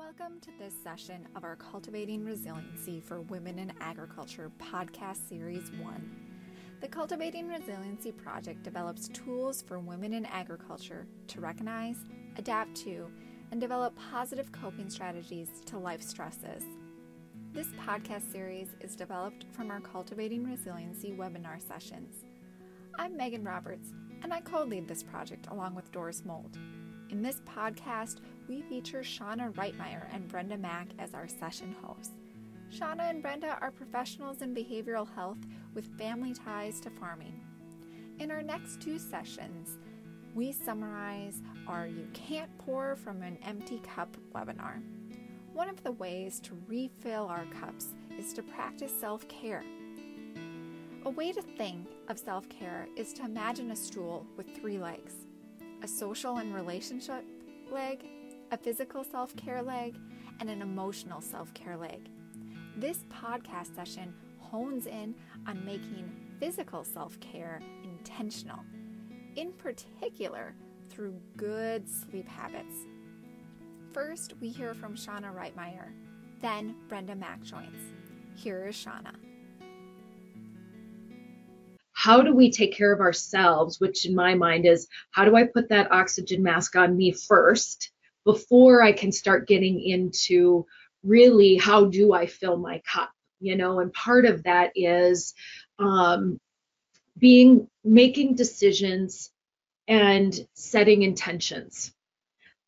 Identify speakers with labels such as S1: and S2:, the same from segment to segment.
S1: Welcome to this session of our Cultivating Resiliency for Women in Agriculture podcast series 1. The Cultivating Resiliency project develops tools for women in agriculture to recognize, adapt to, and develop positive coping strategies to life stresses. This podcast series is developed from our Cultivating Resiliency webinar sessions. I'm Megan Roberts, and I co lead this project along with Doris Mold. In this podcast, we feature Shauna Reitmeier and Brenda Mack as our session hosts. Shauna and Brenda are professionals in behavioral health with family ties to farming. In our next two sessions, we summarize our You Can't Pour from an Empty Cup webinar. One of the ways to refill our cups is to practice self care. A way to think of self care is to imagine a stool with three legs a social and relationship leg, a physical self care leg, and an emotional self care leg. This podcast session hones in on making physical self care intentional, in particular through good sleep habits. First, we hear from Shauna Reitmeier, then Brenda Mack joins. Here is Shauna
S2: how do we take care of ourselves, which in my mind is how do I put that oxygen mask on me first before I can start getting into really how do I fill my cup, you know, and part of that is um, being making decisions and setting intentions.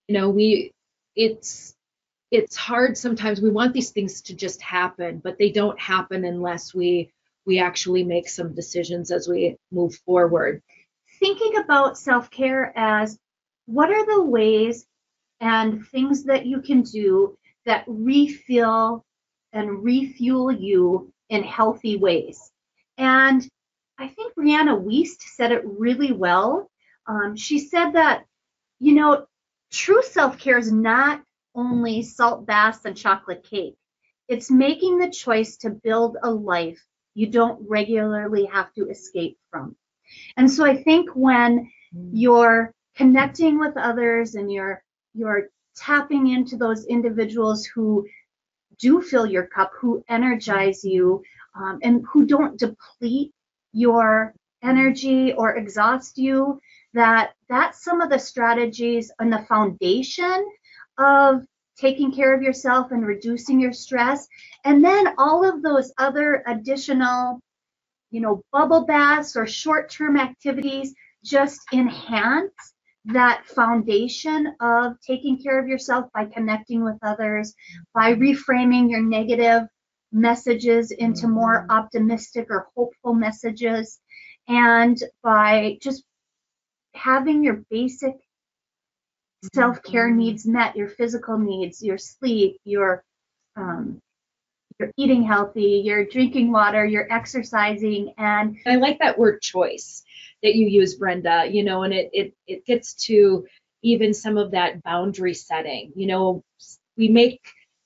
S2: You know, we it's it's hard sometimes we want these things to just happen, but they don't happen unless we we actually make some decisions as we move forward.
S3: Thinking about self care as what are the ways and things that you can do that refill and refuel you in healthy ways. And I think Brianna Wiest said it really well. Um, she said that, you know, true self care is not only salt baths and chocolate cake, it's making the choice to build a life you don't regularly have to escape from. And so I think when you're connecting with others and you're you're tapping into those individuals who do fill your cup, who energize you, um, and who don't deplete your energy or exhaust you, that that's some of the strategies and the foundation of taking care of yourself and reducing your stress. And then all of those other additional, you know, bubble baths or short term activities just enhance that foundation of taking care of yourself by connecting with others, by reframing your negative messages into more mm-hmm. optimistic or hopeful messages, and by just having your basic self care mm-hmm. needs met, your physical needs, your sleep, your um, you're eating healthy, you're drinking water, you're exercising, and
S2: I like that word choice that you use, Brenda. You know, and it it it gets to even some of that boundary setting. You know, we make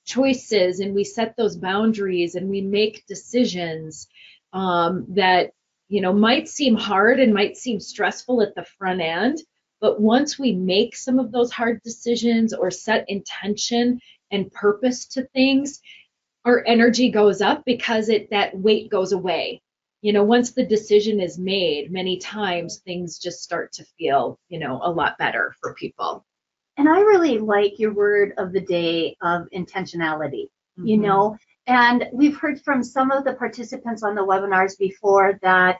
S2: choices and we set those boundaries and we make decisions um, that you know might seem hard and might seem stressful at the front end but once we make some of those hard decisions or set intention and purpose to things, our energy goes up because it that weight goes away. You know, once the decision is made, many times things just start to feel, you know, a lot better for people.
S3: And I really like your word of the day of intentionality, mm-hmm. you know, and we've heard from some of the participants on the webinars before that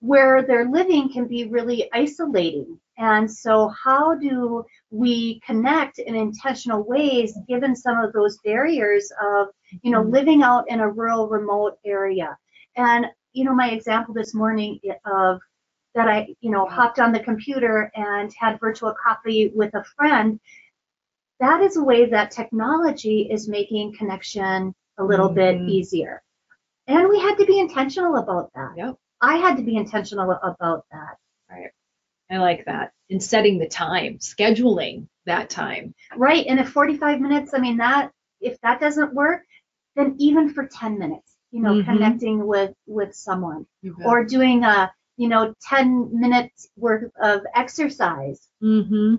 S3: where they're living can be really isolating. And so, how do we connect in intentional ways given some of those barriers of, you know, living out in a rural, remote area? And, you know, my example this morning of that I, you know, hopped on the computer and had virtual coffee with a friend, that is a way that technology is making connection a little mm-hmm. bit easier. And we had to be intentional about that.
S2: Yep.
S3: I had to be intentional about that.
S2: Right. I like that. And setting the time, scheduling that time.
S3: Right. And if 45 minutes, I mean, that, if that doesn't work, then even for 10 minutes, you know, mm-hmm. connecting with, with someone or doing a, you know, 10 minutes worth of exercise
S2: mm-hmm.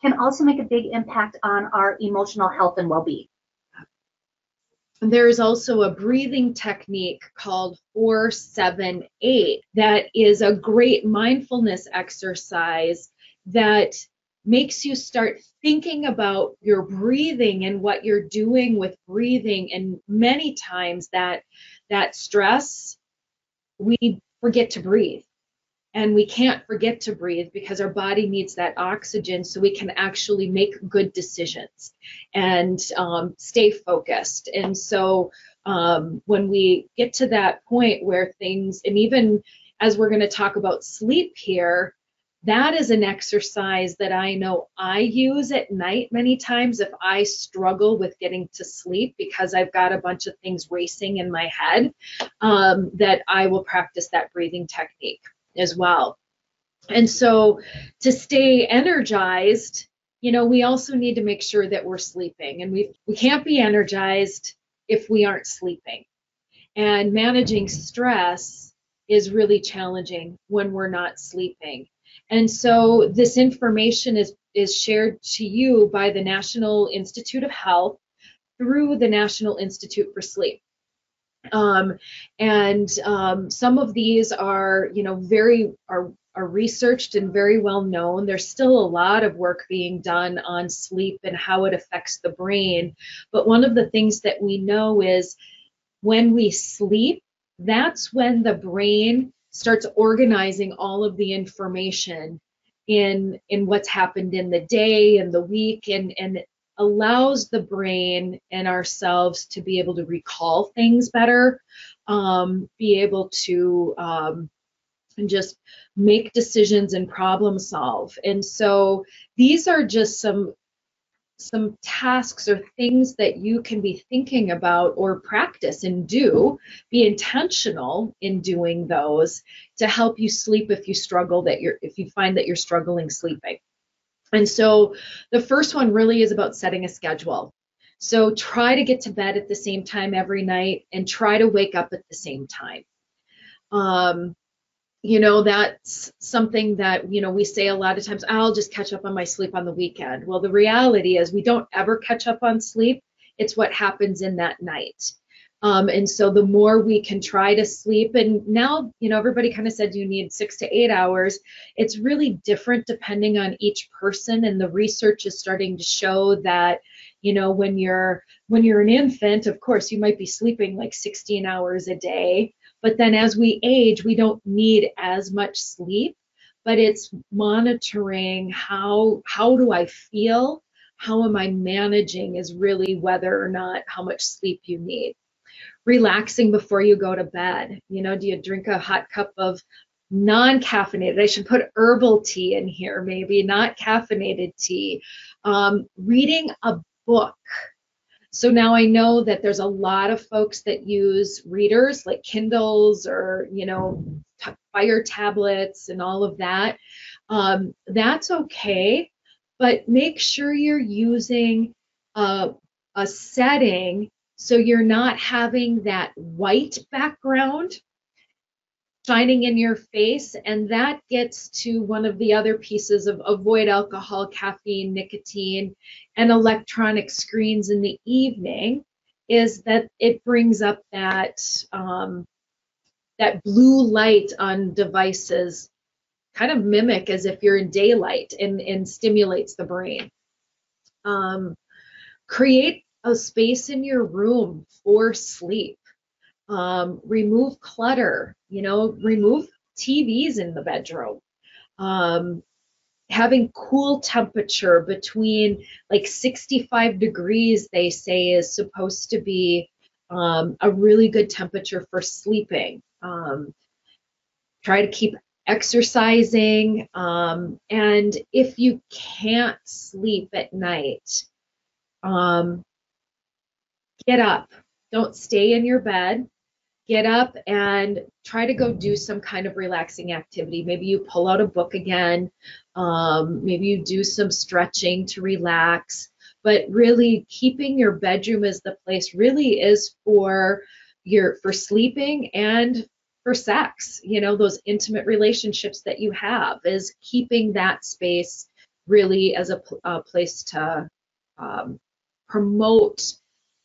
S3: can also make a big impact on our emotional health and well-being.
S2: There is also a breathing technique called 478 that is a great mindfulness exercise that makes you start thinking about your breathing and what you're doing with breathing. And many times that that stress we forget to breathe and we can't forget to breathe because our body needs that oxygen so we can actually make good decisions and um, stay focused. And so um, when we get to that point where things and even as we're going to talk about sleep here that is an exercise that I know I use at night many times if I struggle with getting to sleep because I've got a bunch of things racing in my head, um, that I will practice that breathing technique as well. And so to stay energized, you know, we also need to make sure that we're sleeping and we we can't be energized if we aren't sleeping. And managing stress is really challenging when we're not sleeping. And so this information is, is shared to you by the National Institute of Health through the National Institute for Sleep. Um, and um, some of these are, you know, very are are researched and very well known. There's still a lot of work being done on sleep and how it affects the brain. But one of the things that we know is when we sleep, that's when the brain starts organizing all of the information in in what's happened in the day and the week and and allows the brain and ourselves to be able to recall things better um, be able to um, just make decisions and problem solve. And so these are just some some tasks or things that you can be thinking about or practice and do. Be intentional in doing those to help you sleep if you struggle that you're if you find that you're struggling sleeping and so the first one really is about setting a schedule. So try to get to bed at the same time every night and try to wake up at the same time. Um, you know that's something that you know we say a lot of times i'll just catch up on my sleep on the weekend. Well the reality is we don't ever catch up on sleep. It's what happens in that night um, and so the more we can try to sleep and now you know everybody kind of said you need six to eight hours it's really different depending on each person and the research is starting to show that you know when you're when you're an infant of course you might be sleeping like 16 hours a day but then as we age, we don't need as much sleep, but it's monitoring how how do I feel? How am I managing is really whether or not how much sleep you need. Relaxing before you go to bed. You know, do you drink a hot cup of non-caffeinated. I should put herbal tea in here, maybe not caffeinated tea. Um, reading a book so now I know that there's a lot of folks that use readers like Kindles or, you know, t- fire tablets and all of that. Um, that's okay, but make sure you're using a, a setting so you're not having that white background shining in your face. And that gets to one of the other pieces of avoid alcohol, caffeine, nicotine, and electronic screens in the evening is that it brings up that um, that blue light on devices kind of mimic as if you're in daylight and, and stimulates the brain. Um, create a space in your room for sleep. Um, remove clutter you know remove tvs in the bedroom. Um, having cool temperature between like 65 degrees they say is supposed to be um, a really good temperature for sleeping. Um, try to keep exercising um, and if you can't sleep at night um, get up don't stay in your bed get up and try to go do some kind of relaxing activity. Maybe you pull out a book again. Um, maybe you do some stretching to relax. But really, keeping your bedroom as the place really is for your for sleeping and for sex. You know, those intimate relationships that you have is keeping that space really as a, a place to um, promote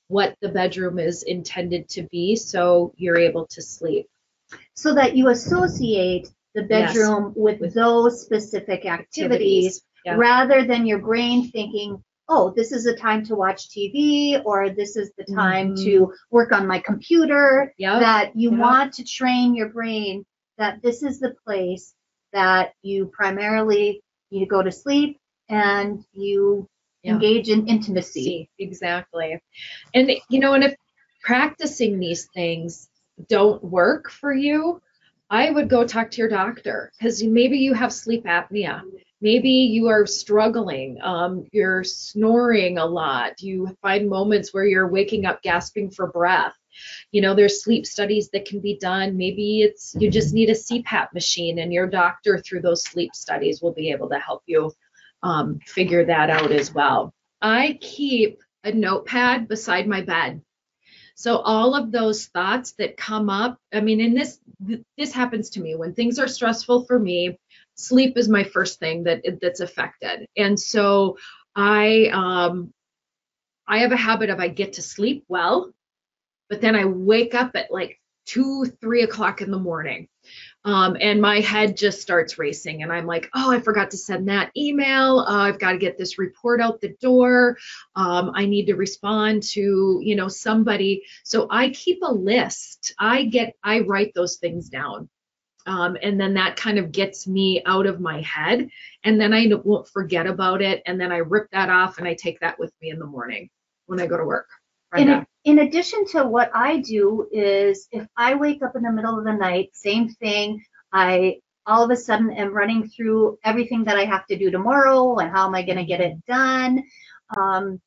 S2: what the bedroom is intended to be so you're able to sleep.
S3: So that you associate the bedroom yes. with, with, those specific activities, activities. Yeah. rather than your brain thinking, oh, this is a time to watch TV or this is the time mm-hmm. to work on my computer. Yep. That you yep. want to train your brain that this is the place that you primarily you go to sleep and you yeah. engage in intimacy. See,
S2: exactly. And you know, and if practicing these things don't work for you, I would go talk to your doctor because maybe you have sleep apnea. Maybe you are struggling. Um, you're snoring a lot. You find moments where you're waking up gasping for breath. You know, there's sleep studies that can be done. Maybe it's you just need a CPAP machine, and your doctor, through those sleep studies, will be able to help you um, figure that out as well. I keep a notepad beside my bed. So all of those thoughts that come up, I mean, in this this happens to me when things are stressful for me. Sleep is my first thing that that's affected, and so I um, I have a habit of I get to sleep well, but then I wake up at like two, three o'clock in the morning. Um, and my head just starts racing and i'm like oh i forgot to send that email. Uh, i've got to get this report out the door. Um, i need to respond to you know somebody. So i keep a list. I get i write those things down. Um, and then that kind of gets me out of my head. And then i won't forget about it. And then i rip that off and i take that with me in the morning when i go to work
S3: in, in addition to what I do is if I wake up in the middle of the night, same thing. I all of a sudden am running through everything that I have to do tomorrow and how am I going to get it done. Um,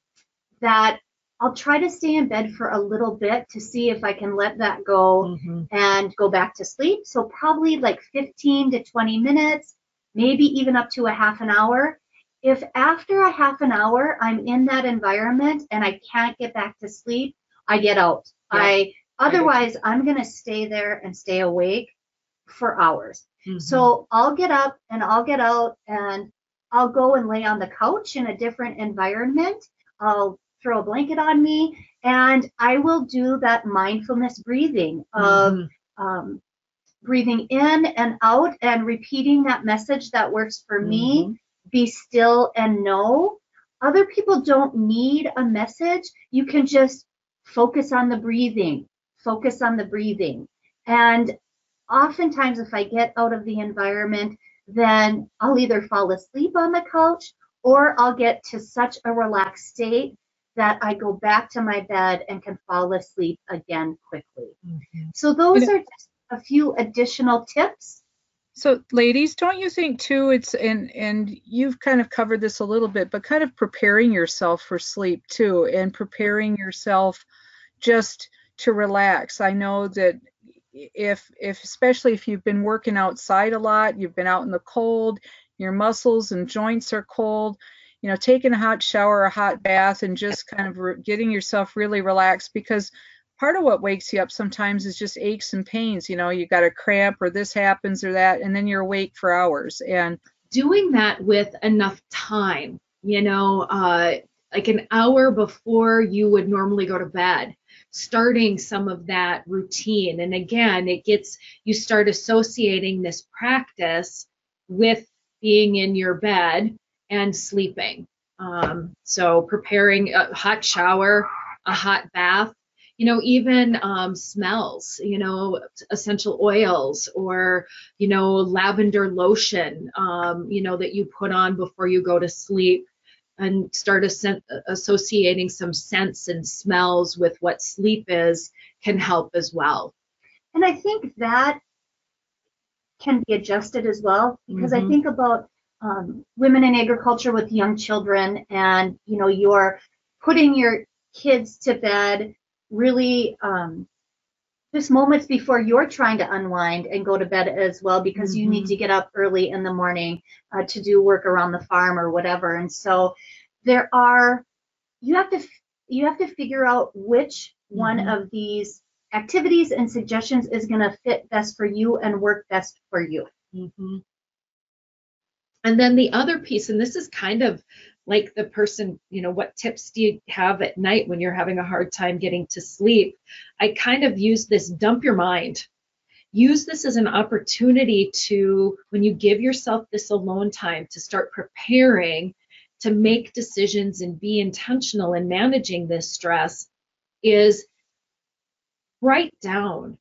S3: that I'll try to stay in bed for a little bit to see if I can let that go mm-hmm. and go back to sleep. So probably like 15 to 20 minutes, maybe even up to a half an hour if after a half an hour I'm in that environment and I can't get back to sleep, I get out. Yeah. I otherwise I'm going to stay there and stay awake for hours. Mm-hmm. So I'll get up and I'll get out and I'll go and lay on the couch in a different environment. I'll throw a blanket on me and I will do that mindfulness breathing of mm-hmm. um, breathing in and out and repeating that message that works for mm-hmm. me be still and know. Other people don't need a message. You can just focus on the breathing, focus on the breathing. And oftentimes, if I get out of the environment, then I'll either fall asleep on the couch or I'll get to such a relaxed state that I go back to my bed and can fall asleep again quickly. Mm-hmm. So, those are just a few additional tips
S4: so ladies, don't you think too it's and and you've kind of covered this a little bit, but kind of preparing yourself for sleep too and preparing yourself just to relax. I know that if if especially if you've been working outside a lot, you've been out in the cold, your muscles and joints are cold, you know, taking a hot shower, a hot bath and just kind of re- getting yourself really relaxed because part of what wakes you up sometimes is just aches and pains. You know, you got a cramp or this happens or that, and then you're awake for hours. And
S2: doing that with enough time, you know, uh, like an hour before you would normally go to bed, starting some of that routine. And again, it gets, you start associating this practice with being in your bed and sleeping. Um, so preparing a hot shower, a hot bath, you know even um, smells you know essential oils or you know lavender lotion um, you know that you put on before you go to sleep and start associating some scents and smells with what sleep is can help as well
S3: and i think that can be adjusted as well because mm-hmm. i think about um, women in agriculture with young children and you know you're putting your kids to bed really um, just moments before you're trying to unwind and go to bed as well because mm-hmm. you need mm-hmm. to get up early in the morning uh, to do work around the farm or whatever and so there are you have to you have to figure out which mm-hmm. one of these activities and suggestions is going to fit best for you and work best for you
S2: mm-hmm. And then the other piece, and this is kind of like the person, you know, what tips do you have at night when you're having a hard time getting to sleep? I kind of use this dump your mind. Use this as an opportunity to, when you give yourself this alone time, to start preparing to make decisions and be intentional in managing this stress is write down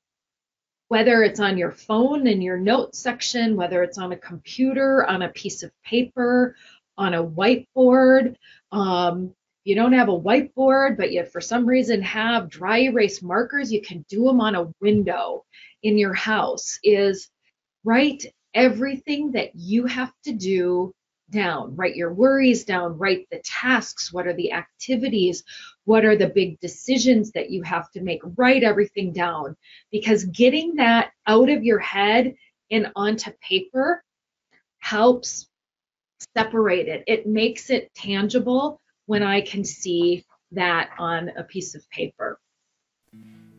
S2: whether it's on your phone in your notes section, whether it's on a computer, on a piece of paper, on a whiteboard. Um, you don't have a whiteboard, but you for some reason have dry erase markers, you can do them on a window in your house. Is write everything that you have to do down, write your worries down, write the tasks, what are the activities, what are the big decisions that you have to make, write everything down. Because getting that out of your head and onto paper helps separate it. Makes it tangible when I can see that on a piece of paper.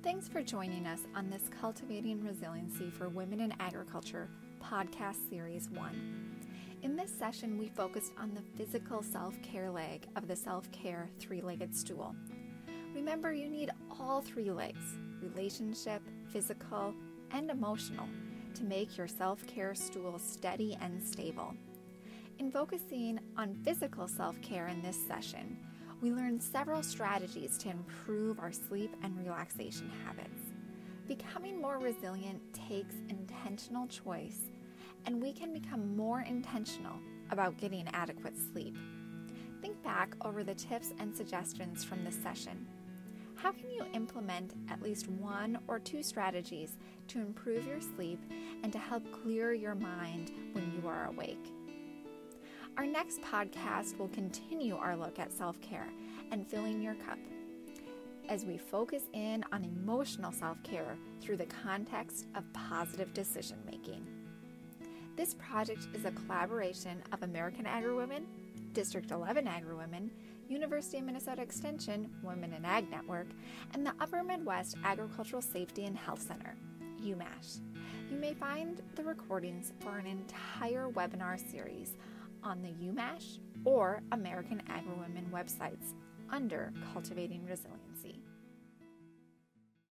S1: Thanks for joining us on this Cultivating Resiliency for Women in Agriculture podcast series 1. In this session, we focused on the physical self care leg of the self care three legged stool. Remember, you need all three legs relationship, physical, and emotional to make your self care stool steady and stable. In focusing on physical self care in this session, we learned several strategies to improve our sleep and relaxation habits. Becoming more resilient takes intentional choice and we can become more intentional about getting adequate sleep. Think back over the tips and suggestions from this session. How can you implement at least one or two strategies to improve your sleep and to help clear your mind when you are awake? Our next podcast will continue our look at self care and filling your cup as we focus in on emotional self care through the context of positive decision making. This project is a collaboration of American Agri-Women, District 11 Agri-Women, University of Minnesota Extension Women in Ag Network, and the Upper Midwest Agricultural Safety and Health Center, UMASH. You may find the recordings for an entire webinar series on the UMASH or American Agri-Women websites under Cultivating Resiliency.